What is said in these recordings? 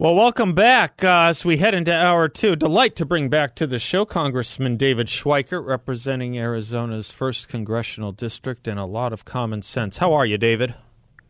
Well, welcome back uh, as we head into hour two. Delight to bring back to the show Congressman David Schweikert, representing Arizona's first congressional district, and a lot of common sense. How are you, David?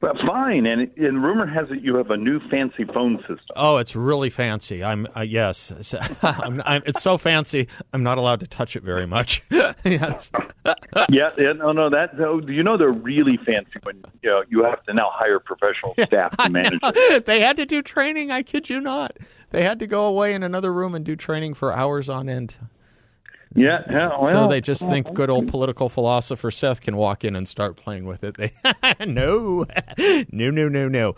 Well, fine, and, and rumor has it you have a new fancy phone system. Oh, it's really fancy. I'm uh, yes, I'm, I'm, it's so fancy. I'm not allowed to touch it very much. yes. yeah, yeah, no, no. That no, you know they're really fancy when you know you have to now hire professional staff to manage. it. they had to do training. I kid you not. They had to go away in another room and do training for hours on end. Yeah, yeah. Well, so they just think good old political philosopher Seth can walk in and start playing with it. They no, no, no, no, no.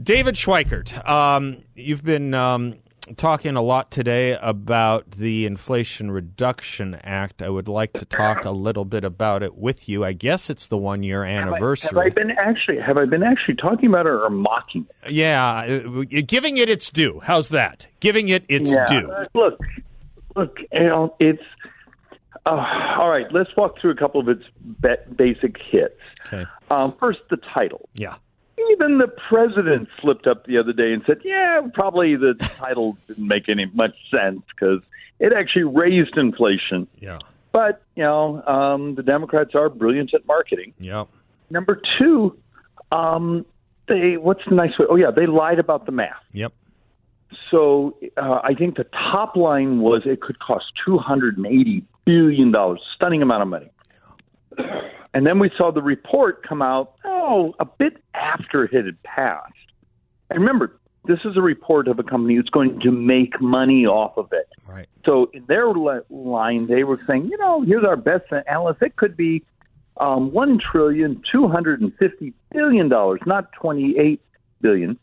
David Schweikert, um, you've been um, talking a lot today about the Inflation Reduction Act. I would like to talk a little bit about it with you. I guess it's the one year anniversary. Have I, have I been actually have I been actually talking about it or mocking it? Yeah, uh, giving it its due. How's that? Giving it its yeah. due. Look, look, you know, it's uh, all right, let's walk through a couple of its basic hits. Okay. Um, first, the title. Yeah. Even the president slipped up the other day and said, "Yeah, probably the title didn't make any much sense because it actually raised inflation." Yeah. But you know, um, the Democrats are brilliant at marketing. Yep. Number two, um, they what's the nice way? Oh yeah, they lied about the math. Yep. So uh, I think the top line was it could cost two hundred and eighty billion dollars, stunning amount of money. And then we saw the report come out, oh, a bit after it had passed. And remember, this is a report of a company that's going to make money off of it. Right. So in their line, they were saying, you know, here's our best analyst. It could be um, one trillion two hundred and fifty billion dollars, not twenty eight billion.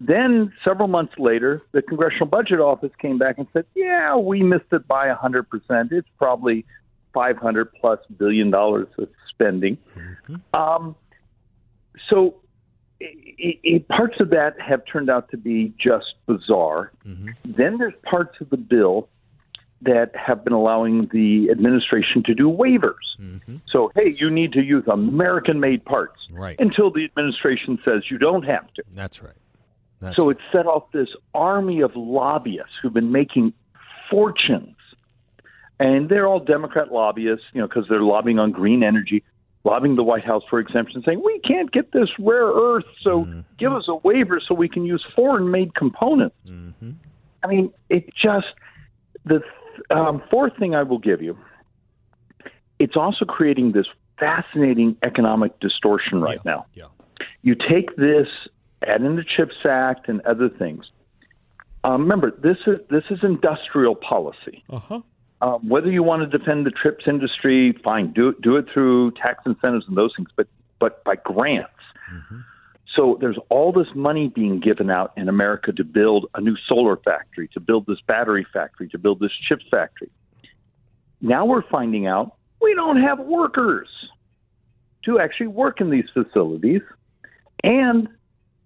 Then several months later, the Congressional Budget Office came back and said, "Yeah, we missed it by hundred percent. It's probably five hundred plus billion dollars of spending." Mm-hmm. Um, so, i i parts of that have turned out to be just bizarre. Mm-hmm. Then there's parts of the bill that have been allowing the administration to do waivers. Mm-hmm. So, hey, you need to use American-made parts Right. until the administration says you don't have to. That's right. That's So it set off this army of lobbyists who've been making fortunes. And they're all Democrat lobbyists, you know, because they're lobbying on green energy, lobbying the White House for exemptions, saying, we can't get this rare earth, so give us a waiver so we can use foreign made components. I mean, it just, the um, fourth thing I will give you, it's also creating this fascinating economic distortion right now yeah. you take this, add in the CHIPS Act and other things. Um, remember, this is this is industrial policy. Uh-huh. Um, whether you want to defend the chips industry, fine, do it, do it through tax incentives and those things, but but by grants. So there's all this money being given out in America to build a new solar factory, to build this battery factory, to build this chip factory. Now we're finding out we don't have workers to actually work in these facilities, and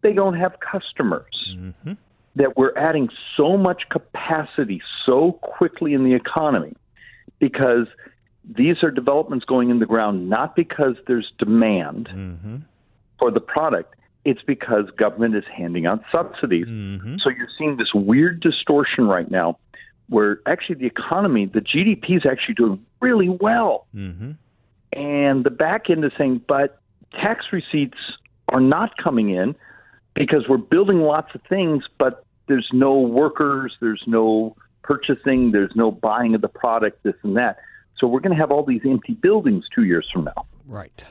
they don't have customers. Mm-hmm. That we're adding so much capacity so quickly in the economy because these are developments going in the ground not because there's demand mm-hmm. for the product. It's because government is handing out subsidies. Mm-hmm. So you're seeing this weird distortion right now where actually the economy, the GDP is actually doing really well. And the back end is saying, but tax receipts are not coming in because we're building lots of things, but there's no workers, there's no purchasing, there's no buying of the product, this and that. So we're going to have all these empty buildings two years from now. Right.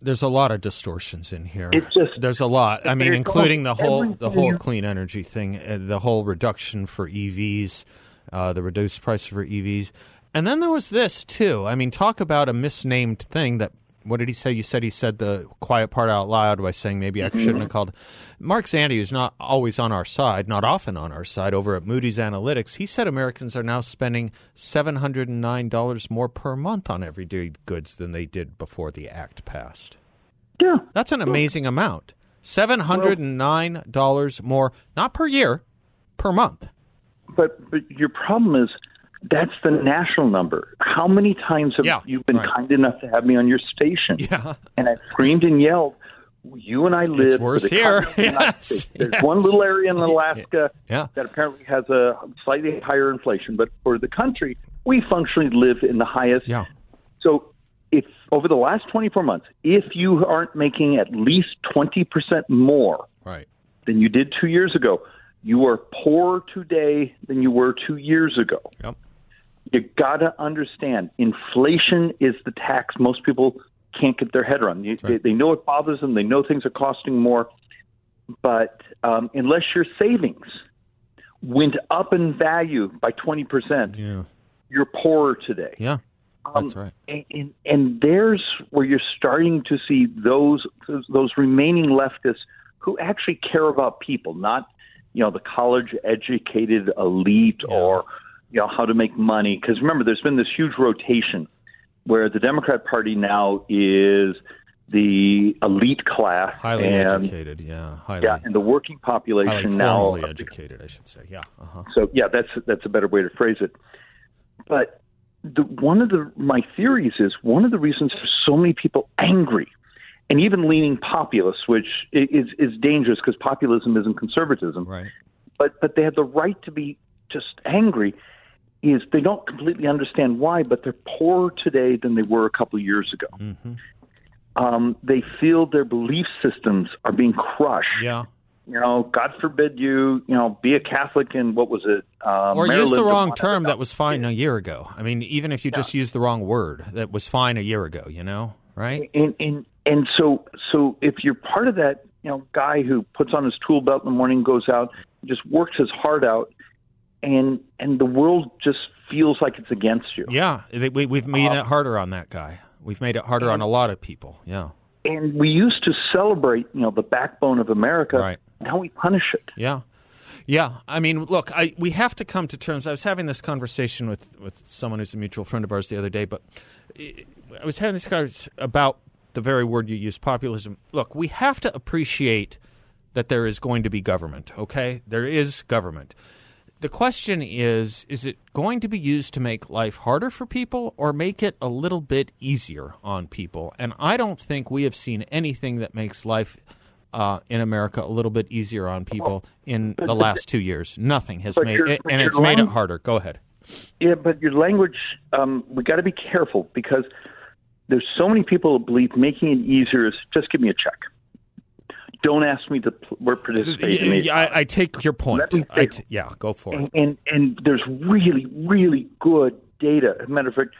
There's a lot of distortions in here. It's just- there's a lot. I mean, including the whole the whole clean energy thing, uh, the whole reduction for EVs, uh, the reduced price for EVs, and then there was this too. I mean, talk about a misnamed thing that what did he say? You said he said the quiet part out loud by saying maybe I shouldn't have mm-hmm. called. Mark Zandi, who's not always on our side, not often on our side, over at Moody's Analytics, he said Americans are now spending seven hundred and nine dollars more per month on everyday goods than they did before the act passed. Yeah, That's an amazing amount. Seven hundred and nine dollars more, not per year, per month. but but your problem is that's the national number. How many times have Yeah, you been right. kind enough to have me on your station? Yeah. And I screamed and yelled. You and I live. for worse here. continent of the United Yes, There's yes. one little area in Alaska Yeah. that apparently has a slightly higher inflation, but for the country, we functionally live in the highest. Yeah. So, if over the last 24 months, if you aren't making at least 20% more Right. than you did two years ago, you are poorer today than you were two years ago. Yep. You got to understand inflation is the tax most people can't get their head around. You, they, they know it bothers them, they know things are costing more, but um, unless your savings went up in value by 20%, Yeah. you're poorer today. Yeah. Um, That's right. And, and, and there's where you're starting to see those those, those remaining leftists who actually care about people, not you know the college educated elite or you know how to make money. Because remember, there's been this huge rotation where the Democrat Party now is the elite class Highly and educated. Yeah. Highly. yeah, and the working population now educated, I should say. Yeah. Uh-huh. so yeah, that's that's a better way to phrase it. But the, one of the my theories is one of the reasons there's so many people angry and even leaning populist, which is is dangerous because populism isn't conservatism. Right. But but they have the right to be just angry. Is they don't completely understand why, but they're poorer today than they were a couple of years ago. Mm-hmm. Um, they feel their belief systems are being crushed Yeah. you know, God forbid you, you know, be a Catholic and what was it? Uh, Or use the wrong term that was fine a year ago. I mean, even if you just use the wrong word, that was fine a year ago. You know, right? And and and so so if you're part of that, you know, guy who puts on his tool belt in the morning, goes out, just works his heart out, and and the world just feels like it's against you. Yeah. We, we've made Uh, it harder on that guy. We've made it harder on a lot of people. Yeah. And we used to celebrate, you know, the backbone of America. Right. Now we punish it. Yeah. Yeah, I mean, look, I we have to come to terms. I was having this conversation with, with someone who's a mutual friend of ours the other day, but I I was having this conversation about the very word you used, populism. Look, we have to appreciate that there is going to be government. Okay, there is government. The question is: Is it going to be used to make life harder for people, or make it a little bit easier on people? And I don't think we have seen anything that makes life uh, in America a little bit easier on people in the last two years. Nothing has but made it, and it's made it harder. Go ahead. Yeah, but your language, um, we got to be careful because there's so many people who believe making it easier is just give me a check. Don't ask me to pl- or participate in these. Yeah, I, I take your point. Let me I say- t- yeah, go for and, it. and and there's really really good data. As a matter of fact,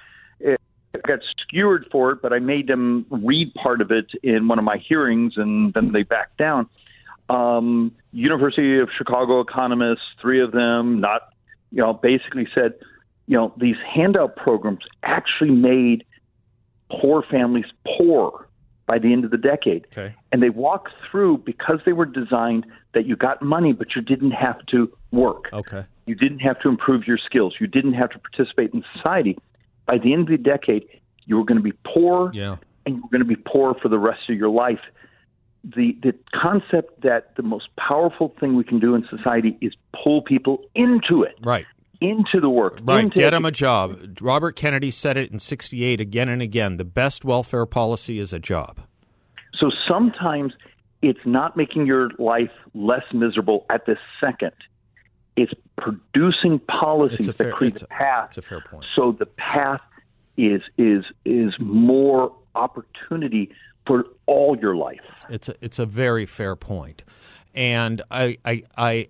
eh, I got skewered for it, but I made them read part of it in one of my hearings, and then they backed down. Um, University of Chicago economists, three of them, not you know, basically said, you know, these handout programs actually made poor families poor by the end of the decade. Okay. And they walked through because they were designed that you got money, but you didn't have to work. Okay. You didn't have to improve your skills. You didn't have to participate in society. By the end of the decade, you were going to be poor, Yeah. and you were going to be poor for the rest of your life. The the concept that the most powerful thing we can do in society is pull people into it, Right. Into the work, Right. into Get them a job. Robert Kennedy said it in 68 again and again. The best welfare policy is a job. So sometimes it's not making your life less miserable at this second. It's producing policies It's fair- that create a a- path. it's a fair point. So the path is is is more opportunity for all your life. It's a, it's a very fair point. And I, I, I,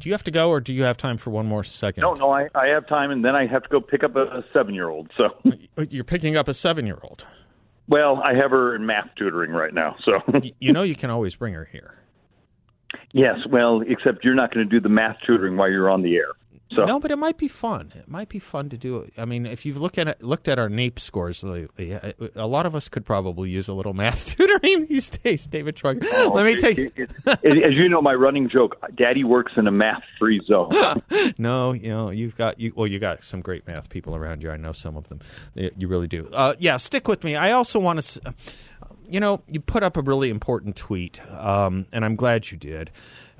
do you have to go or do you have time for one more second? No, no, I, I have time, and then I have to go pick up a seven year old. So, You're picking up a seven year old. well, I have her in math tutoring right now. So, You know, you can always bring her here. yes, well, except you're not going to do the math tutoring while you're on the air. So no, but it might be fun. It might be fun to do. I mean, if you've looked at it, looked at our NAEP scores lately, a lot of us could probably use a little math tutoring these days. David Trug, oh, let me take. It, it, it, as you know, my running joke: Daddy works in a math-free zone. no, you know, you've got you. Well, you got some great math people around you. I know some of them. You really do. Uh, yeah, stick with me. I also want to. You know, you put up a really important tweet, um, and I'm glad you did.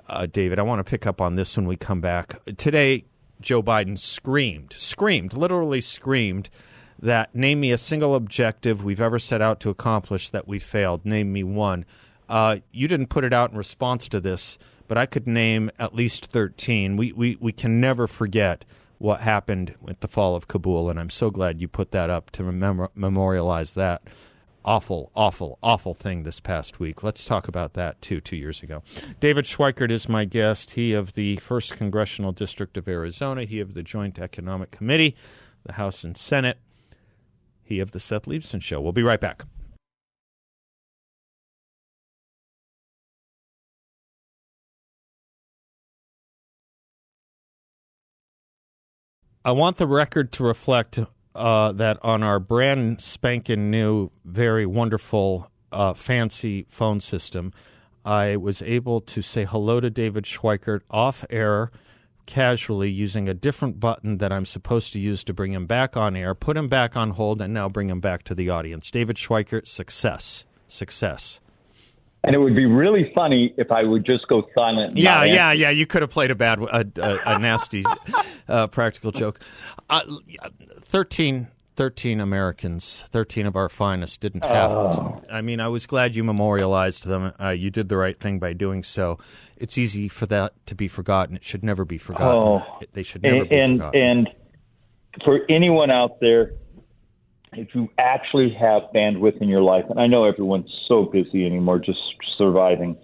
Uh, David, I want to pick up on this when we come back. Today, Joe Biden screamed, screamed, literally screamed that name me a single objective we've ever set out to accomplish that we failed. Name me one. Uh, you didn't put it out in response to this, but I could name at least 13. We, we, we can never forget what happened with the fall of Kabul, and I'm so glad you put that up to memorialize that awful, awful, awful thing this past week. Let's talk about that too. Two years ago, David Schweikert is my guest. He of the First Congressional District of Arizona. He of the Joint Economic Committee, the House and Senate. He of the Seth Leibsohn Show. We'll be right back. I want the record to reflect uh, that on our brand spanking new, very wonderful, uh, fancy phone system, I was able to say hello to David Schweikert off air casually using a different button that I'm supposed to use to bring him back on air, put him back on hold, and now bring him back to the audience. David Schweikert, success. Success. And it would be really funny if I would just go silent. Yeah, yeah, yeah. You could have played a bad, a, a, a nasty uh, practical joke. Uh, 13, 13 Americans, 13 of our finest didn't have oh. to. I mean, I was glad you memorialized them. Uh, you did the right thing by doing so. It's easy for that to be forgotten. It should never be forgotten. Oh. They should never and, be and, forgotten. And for anyone out there if you actually have bandwidth in your life, and I know everyone's so busy anymore, just surviving,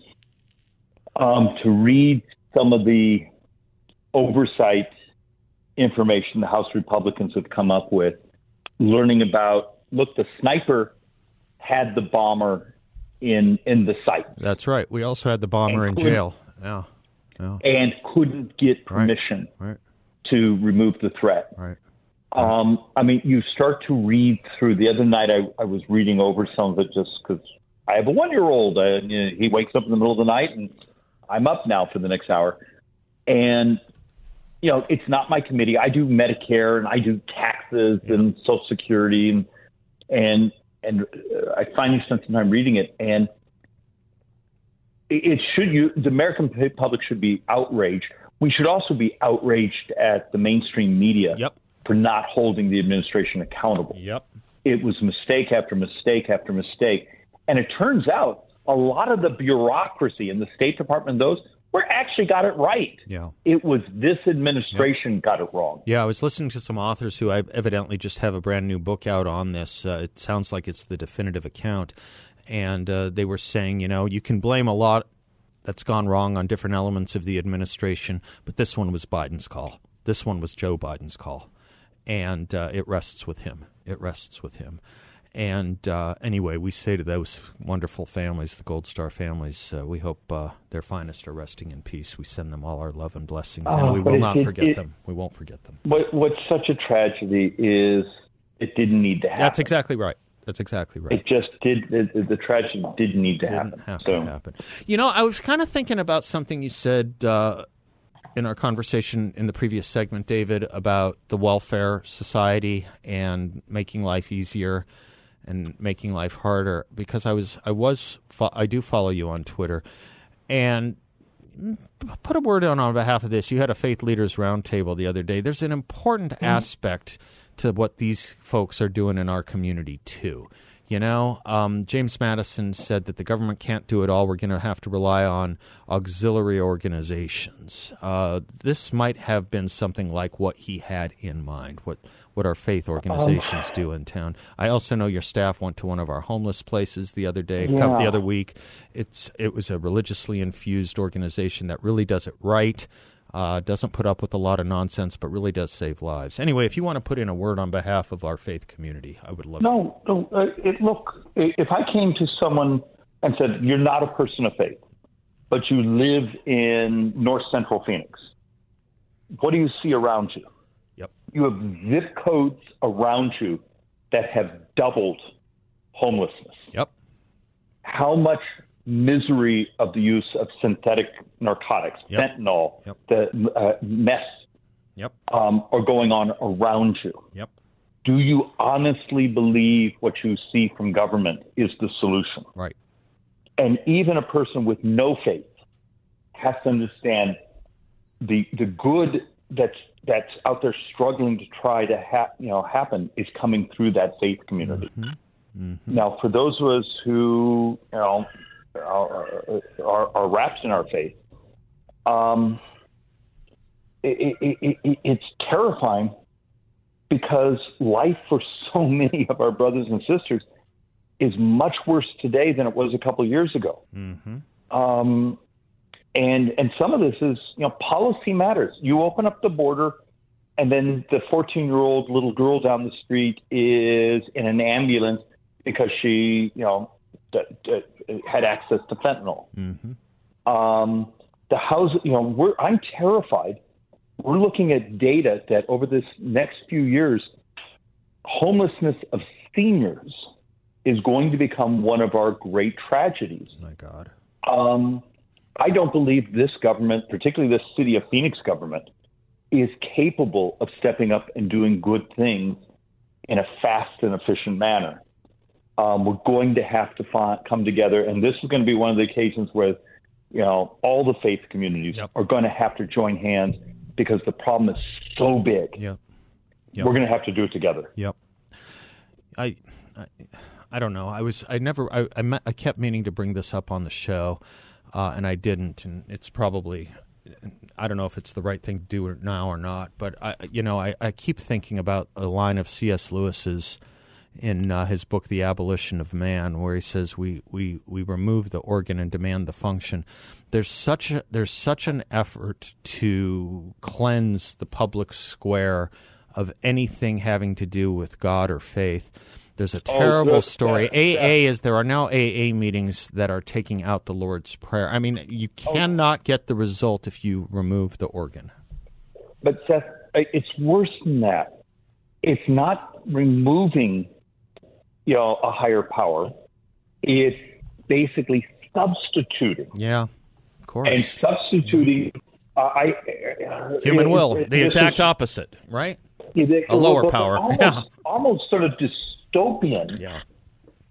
um, to read some of the oversight information the House Republicans have come up with, learning about look, the sniper had the bomber in in the sight. That's right. We also had the bomber in jail. Yeah. yeah. And couldn't get permission right. Right. to remove the threat. Right. Um, I mean, you start to read through. The other night, I, I was reading over some of it just because I have a one-year-old. Uh, you know, he wakes up in the middle of the night, and I'm up now for the next hour. And you know, it's not my committee. I do Medicare and I do taxes yeah. and Social Security, and and and uh, I finally spent some time reading it, and it should you the American public should be outraged. We should also be outraged at the mainstream media. Yep for not holding the administration accountable. Yep. It was mistake after mistake after mistake. And it turns out a lot of the bureaucracy in the State Department, those were actually got it right. Yeah. It was this administration got it wrong. Yeah, I was listening to some authors who I evidently just have a brand new book out on this. Uh, it sounds like it's the definitive account. And uh, they were saying, you know, you can blame a lot that's gone wrong on different elements of the administration, but this one was Biden's call. This one was Joe Biden's call and uh, it rests with him. It rests with him. And uh, anyway, we say to those wonderful families, the Gold Star families, uh, we hope uh, their finest are resting in peace. We send them all our love and blessings, and we will it, not forget it, them. We won't forget them. What, what's such a tragedy is it didn't need to happen. That's exactly right. That's exactly right. It just did. The, the tragedy didn't need to didn't happen. Have so. to happen. You know, I was kind of thinking about something you said uh, in our conversation in the previous segment, David, about the welfare society and making life easier and making life harder. Because I was, I was, I do follow you on Twitter, and put a word on on behalf of this. You had a faith leaders roundtable the other day. There's an important mm-hmm. aspect to what these folks are doing in our community too. You know, um, James Madison said that the government can't do it all. We're going to have to rely on auxiliary organizations. Uh, this might have been something like what he had in mind, what what our faith organizations do in town. I also know your staff went to one of our homeless places the other day, yeah. the other week. It's it was a religiously infused organization that really does it right. Uh, doesn't put up with a lot of nonsense, but really does save lives. Anyway, if you want to put in a word on behalf of our faith community, I would love. No, no. Uh, it, look, if I came to someone and said, "You're not a person of faith, but you live in North Central Phoenix," what do you see around you? Yep. You have zip codes around you that have doubled homelessness. Yep. How much misery of the use of synthetic narcotics, Yep. fentanyl, Yep. the uh, mess Yep. um, are going on around you? Yep. Do you honestly believe what you see from government is the solution? Right. and even a person with no faith has to understand the the good that's that's out there struggling to try to ha- you know happen is coming through that faith community. Now, for those of us who you know are, are, are wrapped in our faith, um, it, it, it, it, it's terrifying because life for so many of our brothers and sisters is much worse today than it was a couple of years ago. Um, and and some of this is you know policy matters. You open up the border, and then the 14 year old little girl down the street is in an ambulance because she you know d- d- had access to fentanyl. Um, the house, you know, we're I'm terrified. We're looking at data that over this next few years, homelessness of seniors is going to become one of our great tragedies. My God. Um, I don't believe this government, particularly this city of Phoenix government, is capable of stepping up and doing good things in a fast and efficient manner. Um, we're going to have to find, come together, and this is going to be one of the occasions where, you know, all the faith communities Yep. are going to have to join hands because the problem is so big. Yep. Yep. We're going to have to do it together. Yep. I, I, I don't know. I was. I never. I. I, me- I kept meaning to bring this up on the show, uh, and I didn't. And it's probably. I don't know if it's the right thing to do now or not. But I, you know, I, I keep thinking about a line of C.S. Lewis's in uh, his book The Abolition of Man, where he says we, we, we remove the organ and demand the function. There's such a, there's such an effort to cleanse the public square of anything having to do with God or faith. There's a terrible good. story. Yeah, AA is there are now AA meetings that are taking out the Lord's Prayer. I mean, you cannot get the result if you remove the organ. But Seth, it's worse than that. It's not removing, you know, a higher power. It's basically substituting Yeah, of course. and substituting. Uh, I Human it- will, it- the exact opposite, right? a lower power. almost, Yeah. almost sort of dystopian Yeah.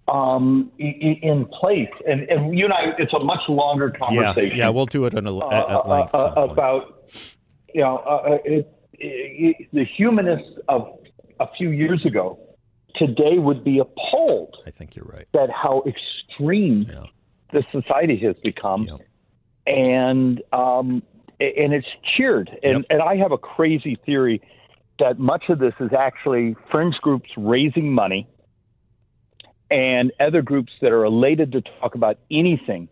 um, i- i- in place. And, and you and I, it's a much longer conversation. yeah, yeah we'll do it in a, at, at uh, length. uh, about you know uh, uh, the humanists of a few years ago today would be appalled I think you're right. That how extreme Yeah. the society has become, Yep. and um, and it's cheered. And Yep. and I have a crazy theory that much of this is actually fringe groups raising money. And other groups that are elated to talk about anything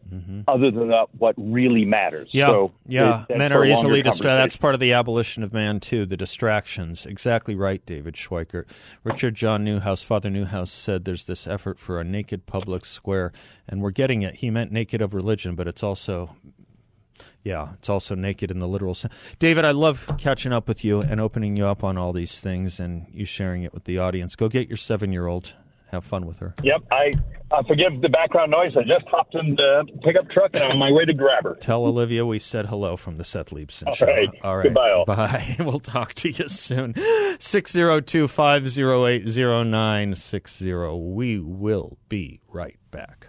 other than what really matters. Mm-hmm. Yeah, so yeah. it- Men are easily distracted. That's part of the abolition of man too. The distractions. Exactly right, David Schweikert. Richard John Neuhaus, Father Neuhaus said, "There's this effort for a naked public square, and we're getting it." He meant naked of religion, but it's also. Yeah, it's also naked in the literal sense. David, I love catching up with you and opening you up on all these things and you sharing it with the audience. Go get your seven year old. Have fun with her. Yep, I uh, forgive the background noise. I just hopped in the pickup truck and I'm on my way to grab her. Tell Olivia we said hello from the Seth Leibsohn All show. right. All right. Goodbye, all. Bye. We'll talk to you soon. 602 508 0960. We will be right back.